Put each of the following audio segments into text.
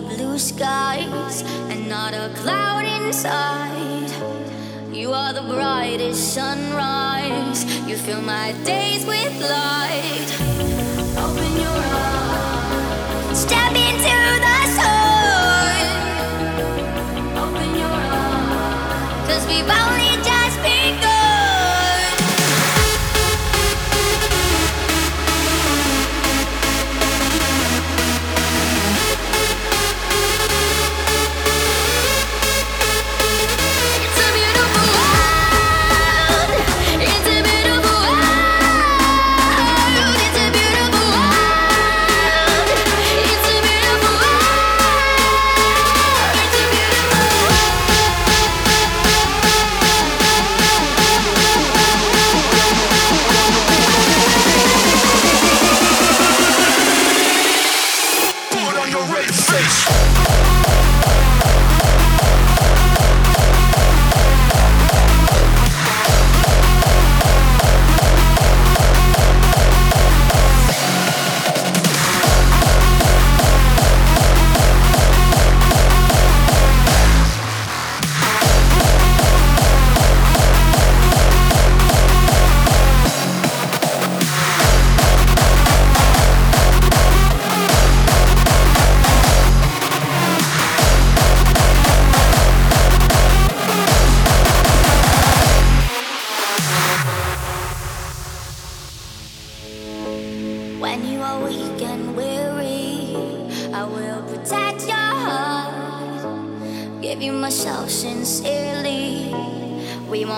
blue skies and not a cloud inside. You are the brightest sunrise. You fill my days with light. Open your eyes. Step into the sun. Open your eyes. Cause we've only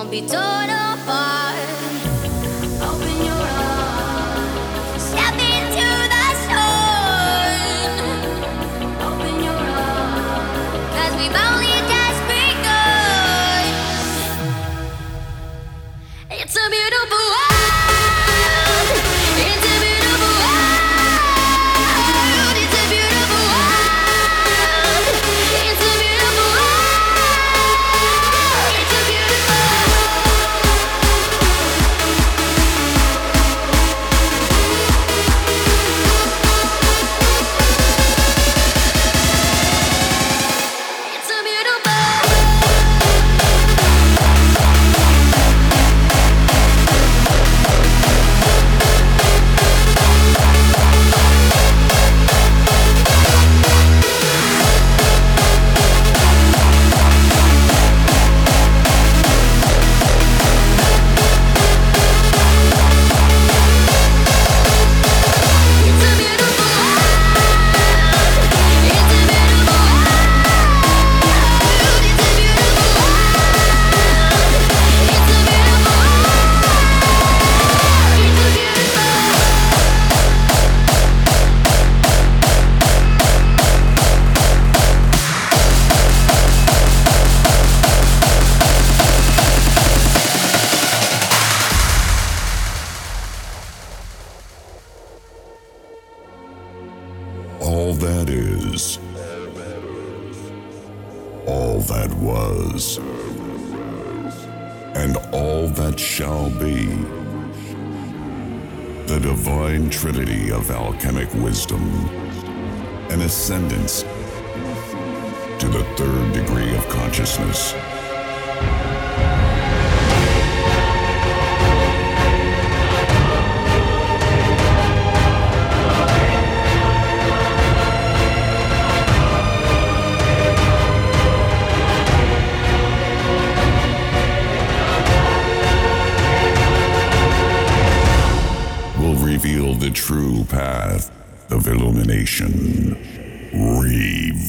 won't be torn apart. alchemic wisdom, an ascendance to the third degree of consciousness. reveal the true path of illumination. Reverze.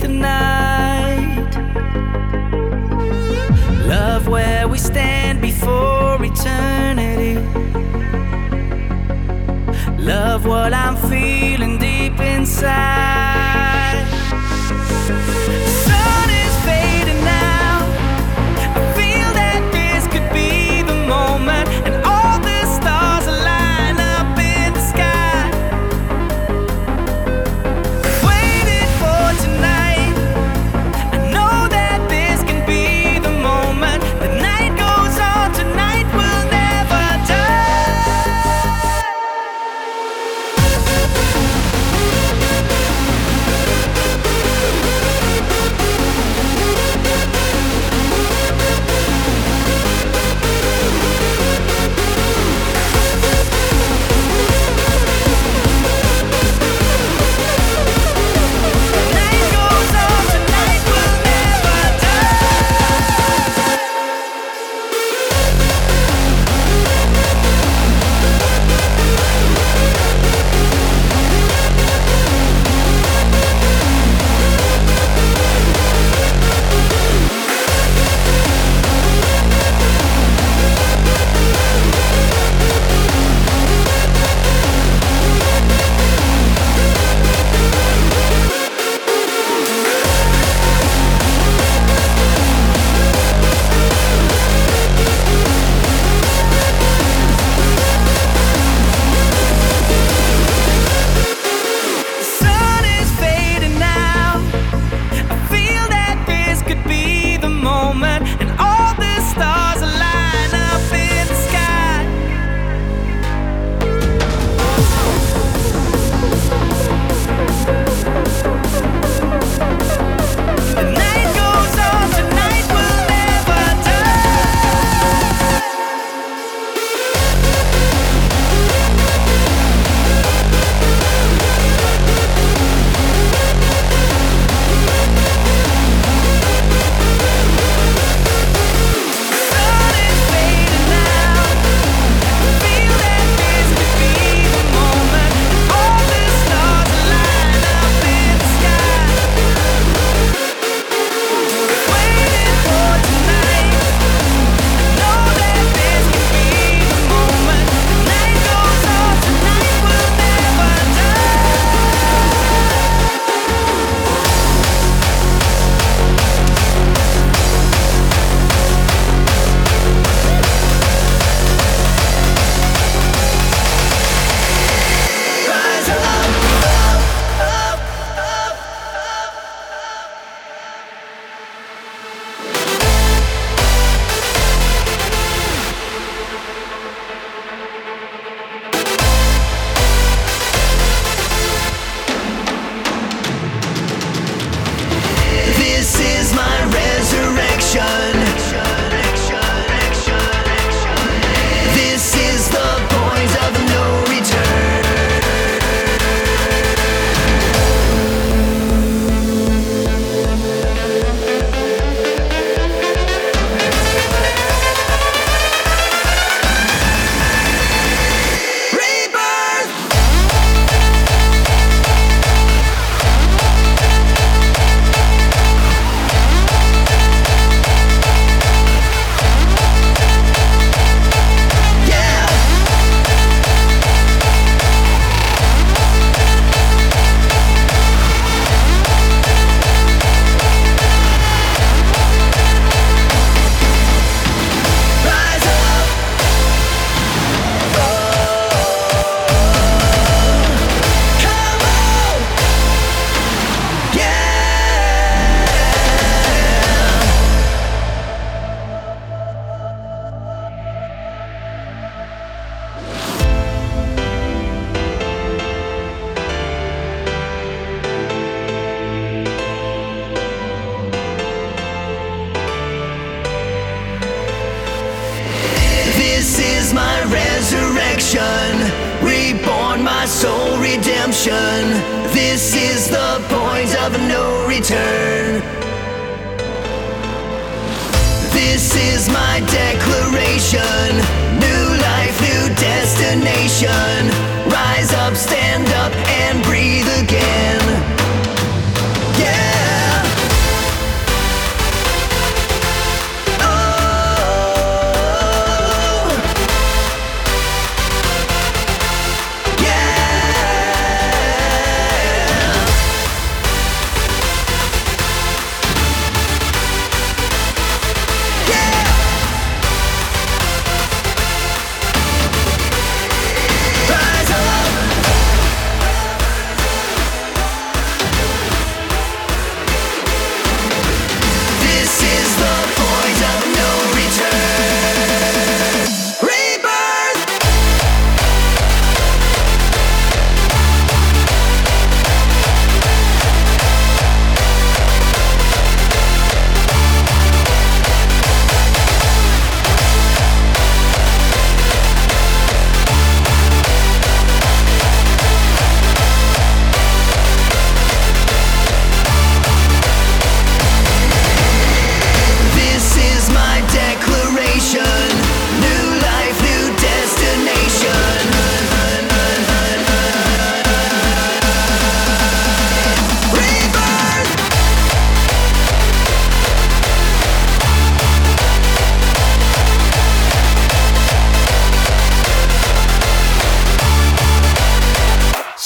the night. Love where we stand before eternity. Love what I'm feeling deep inside.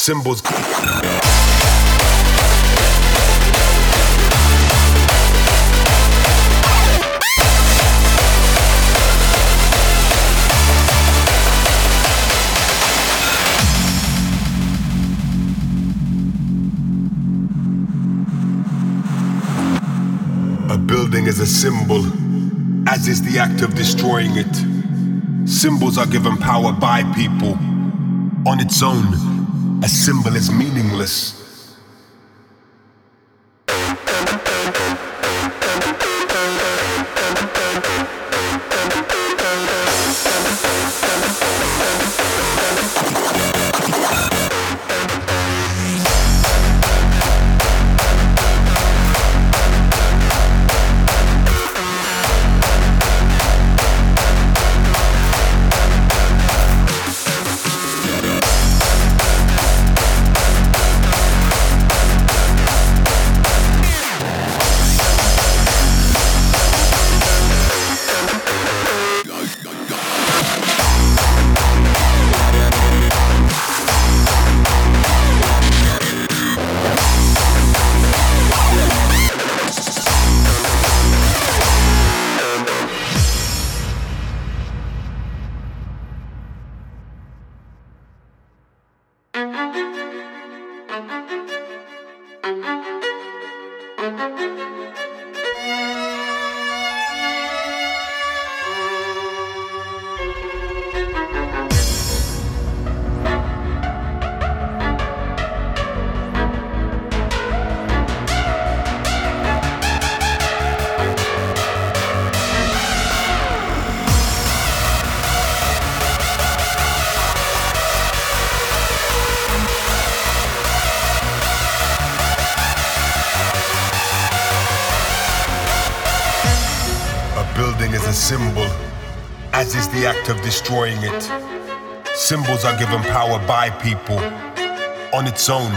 Symbols. A building is a symbol, as is the act of destroying it. Symbols are given power by people. On its own, a symbol is meaningless. Destroying it. Symbols are given power by people. On its own,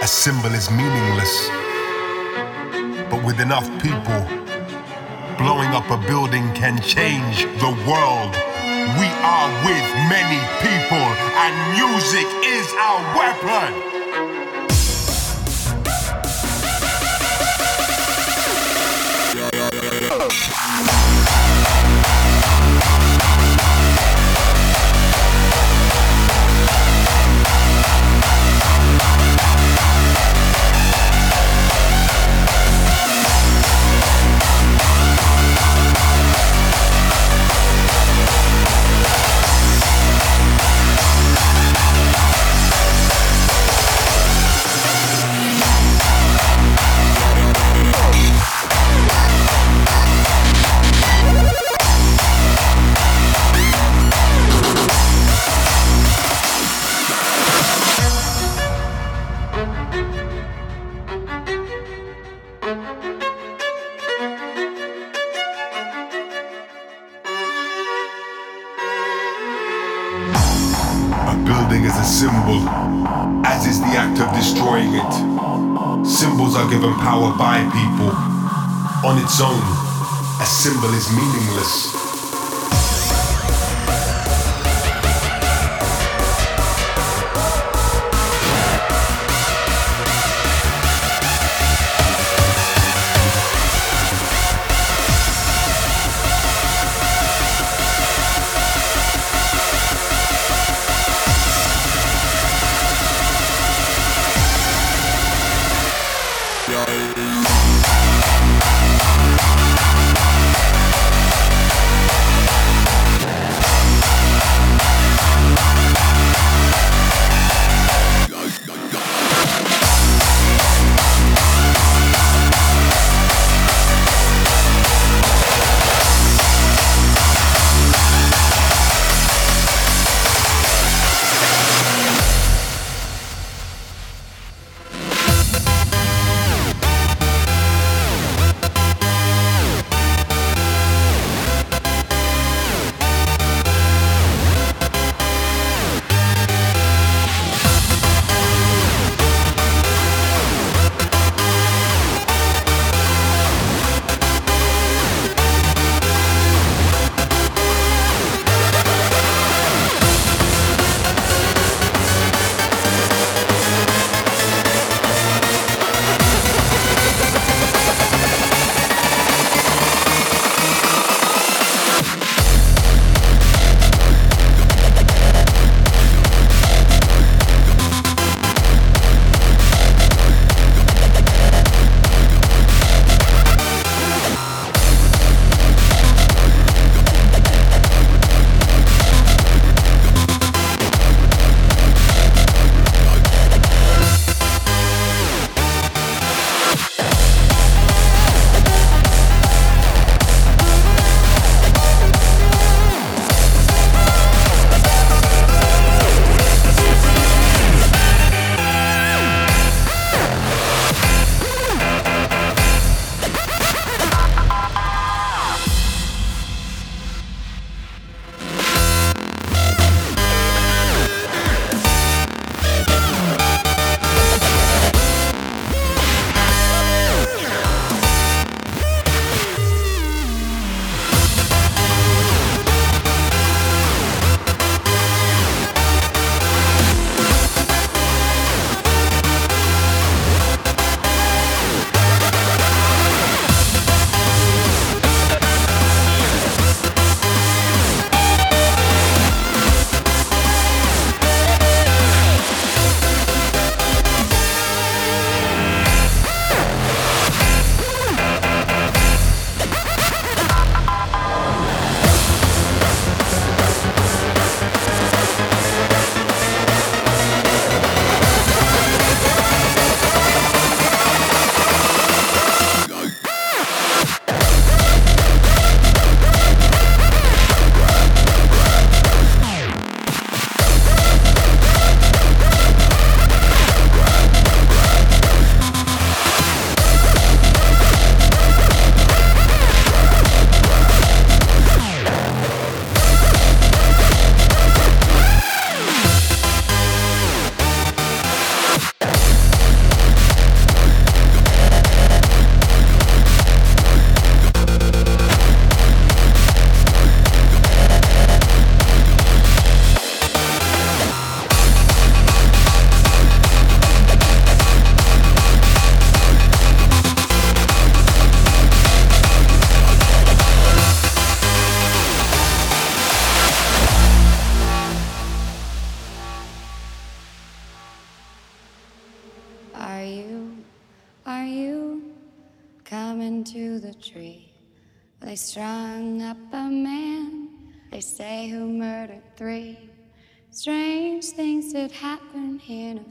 a symbol is meaningless. But with enough people, blowing up a building can change the world. We are with many people, and music is our weapon. Symbol is meaningless.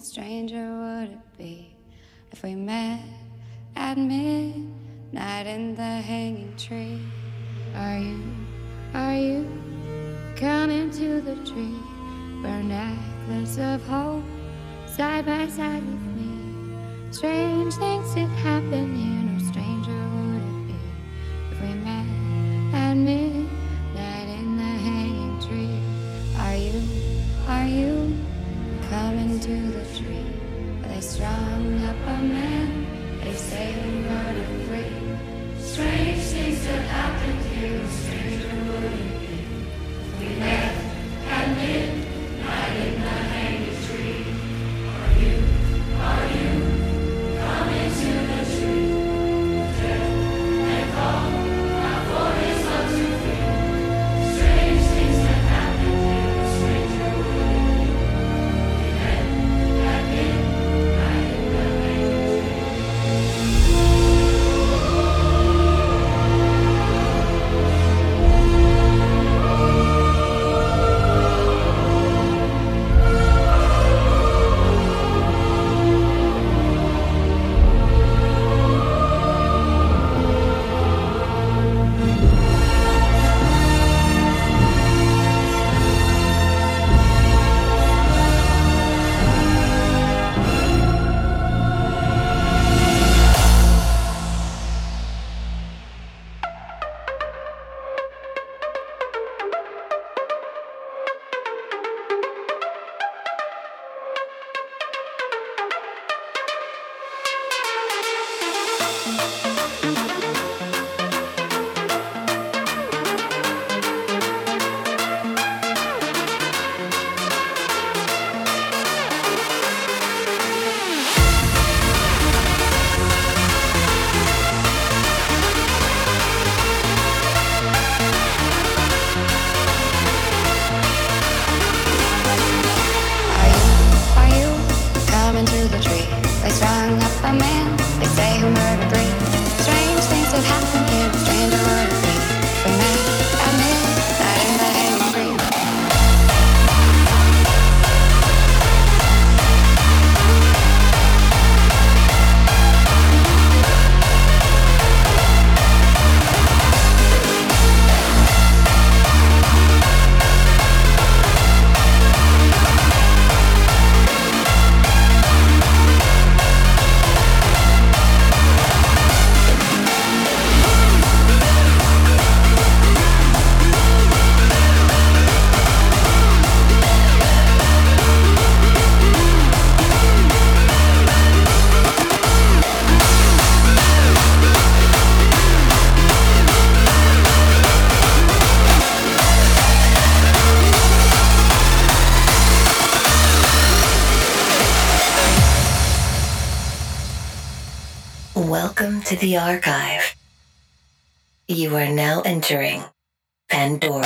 Stranger would it be if we met at midnight in the hanging tree? Are you, are you coming to the tree? Wear necklace of hope side by side with me. Strange things that happen here, no Welcome to the archive. You are now entering Pandora.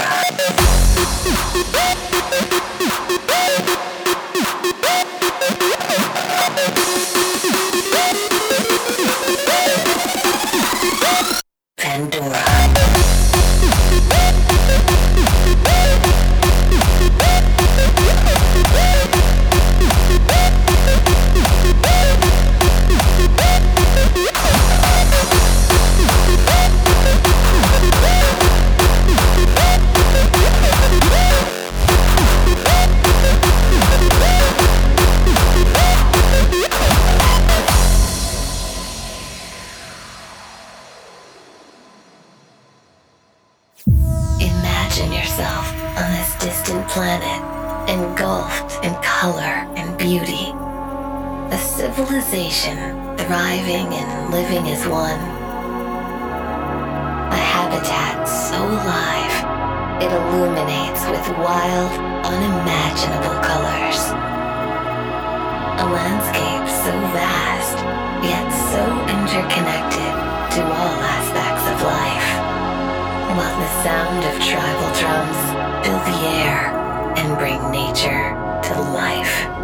Imagine yourself on this distant planet, engulfed in color and beauty. A civilization thriving and living as one. A habitat so alive, it illuminates with wild, unimaginable colors. A landscape so vast, yet so interconnected to all aspects of life while the sound of tribal drums fill the air and bring nature to life.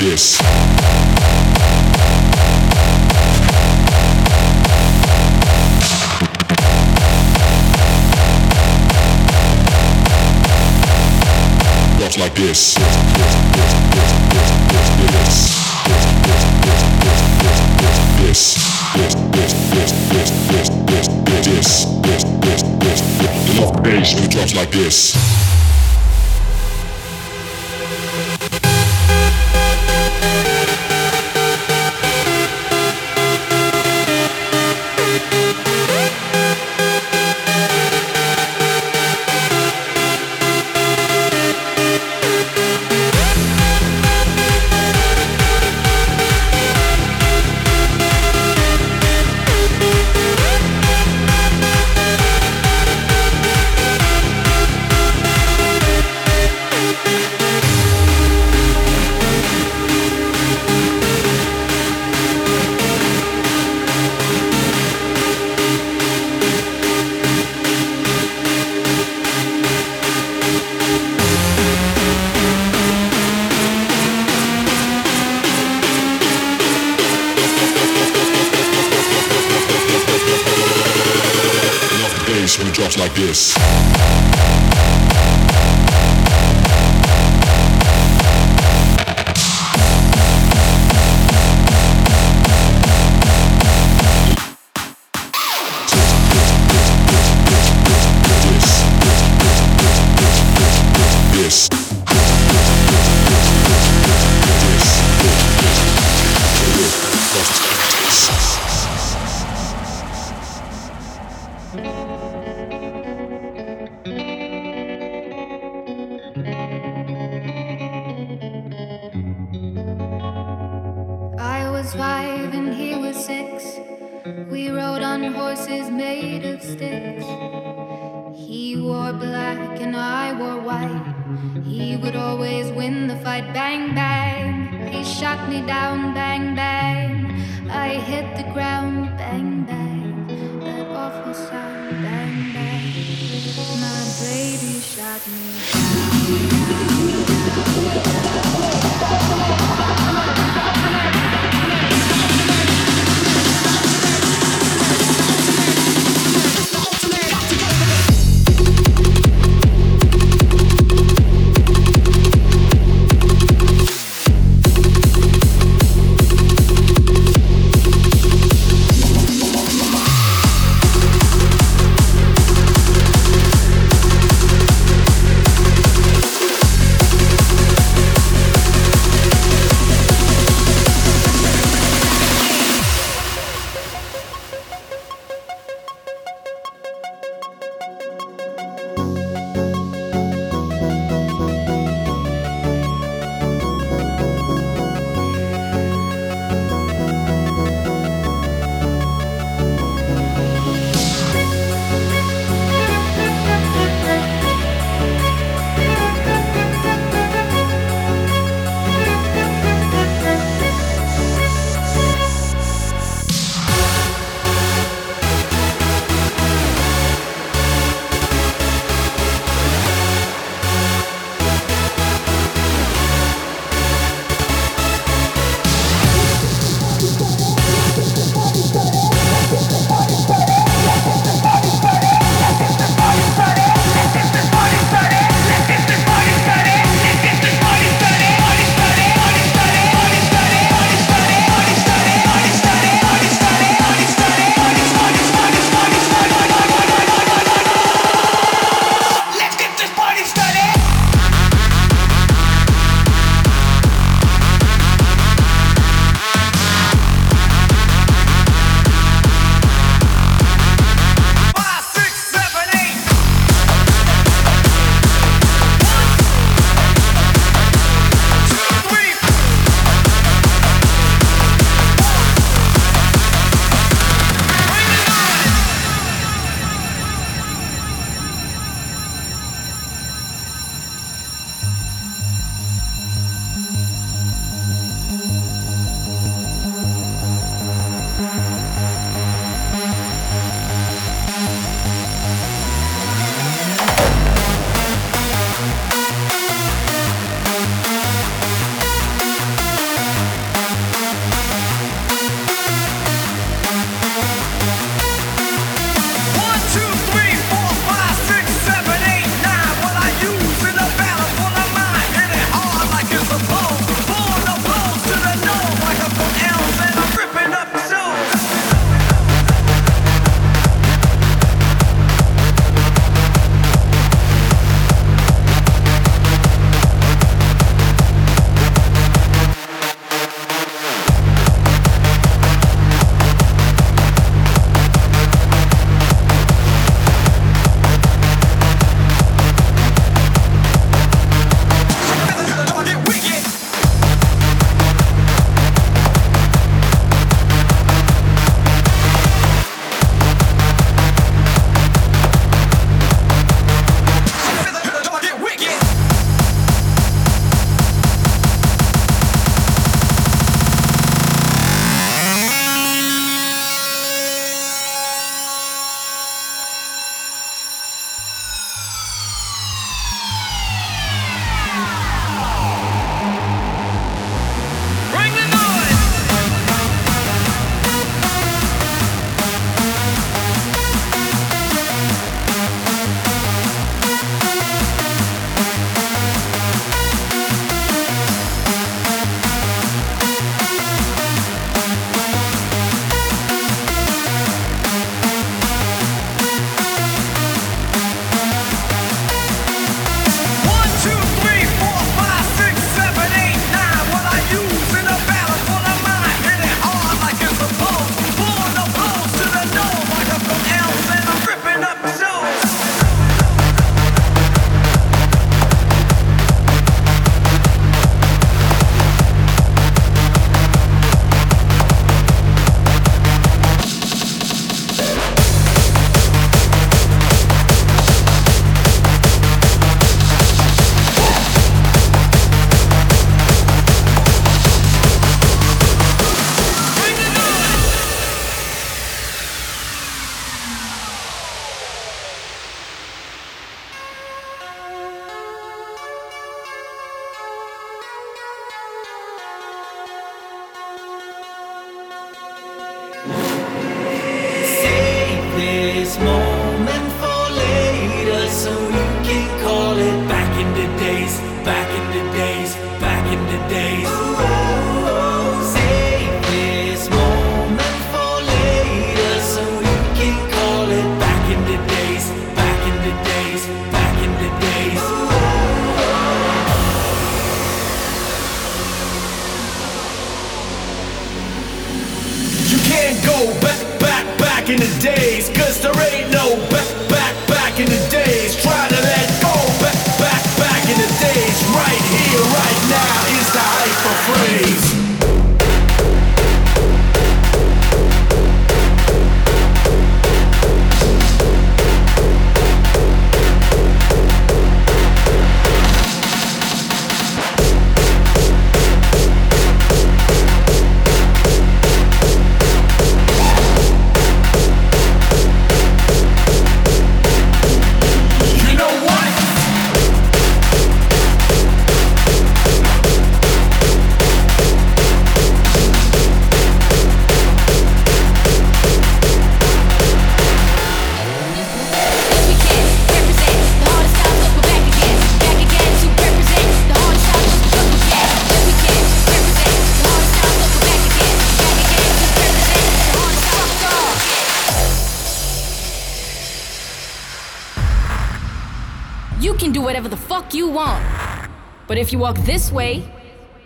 this. Not like this. Enough bass when drops like this. Bass when it drops like this. You want. But if you walk this way,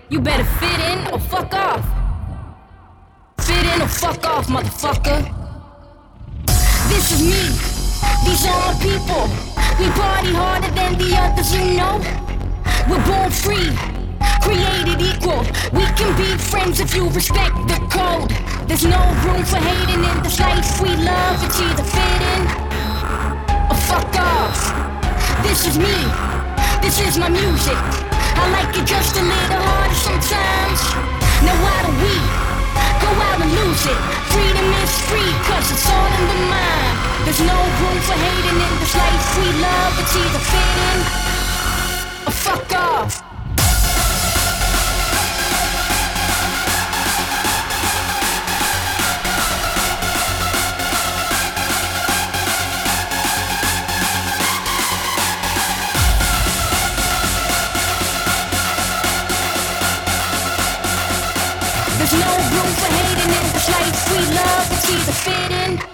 you better fit in or fuck off. Fit in or fuck off, motherfucker. This is me. These are my people. We party harder than the others, you know. We're born free, created equal. We can be friends if you respect the code. There's no room for hating in this life we love. It's either fit in or fuck off. This is me. This is my music. I like it just a little harder sometimes. Now why don't we go out and lose it? Freedom is free, cause it's all in the mind. There's no room for hating in this life we love. It's either fit in or fuck off. Love. It's